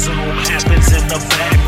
zoom happens in the back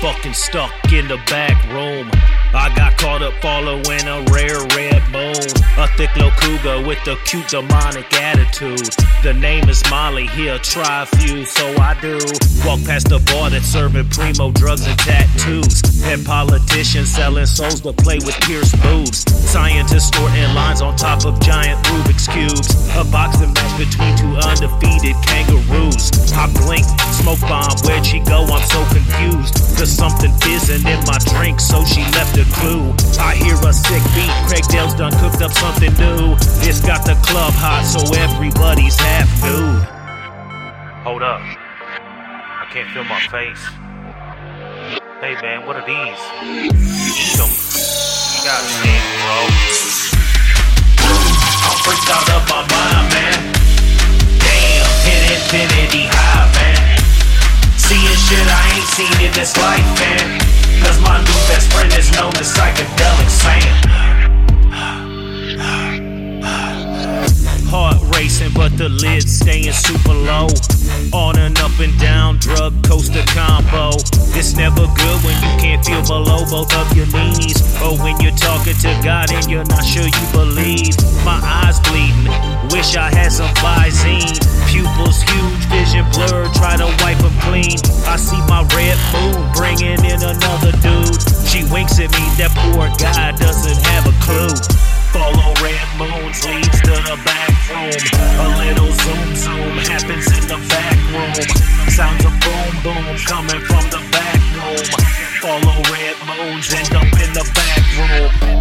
fucking stuck in the back room. I got caught up following a rare red moon. A thick cougar with a cute demonic attitude. The name is Molly, here try a few, so I do. Walk past the bar that's serving primo drugs and tattoos. And politicians selling souls to play with pierced boobs. Scientists snorting lines on top of giant Rubik's cubes. A boxing match between two undefeated kangaroos. I blink, smoke bomb, where'd she go? I'm so confused. There's something fizzing in my drink, so she left a clue. I hear a sick beat, Craig Dale's done cooked up something new. It's got the club hot, so everybody's half nude. Hold up. I can't feel my face. Hey man, what are these? Eat them. God damn, bro. I'm freaked out of my mind, shit I ain't seen in this life, man. Cause my new best friend is known as psychedelic sand. Heart racing, but the lid's staying super low. On and up and down, drug coaster combo. It's never good when you can't feel below both of your knees. Or when you're talking to God and you're not sure you believe. Winks me, that poor guy doesn't have a clue. Follow red moons leads to the back room. A little zoom zoom happens in the back room. Sounds of boom boom coming from the back room. Follow red moons end up in the back room.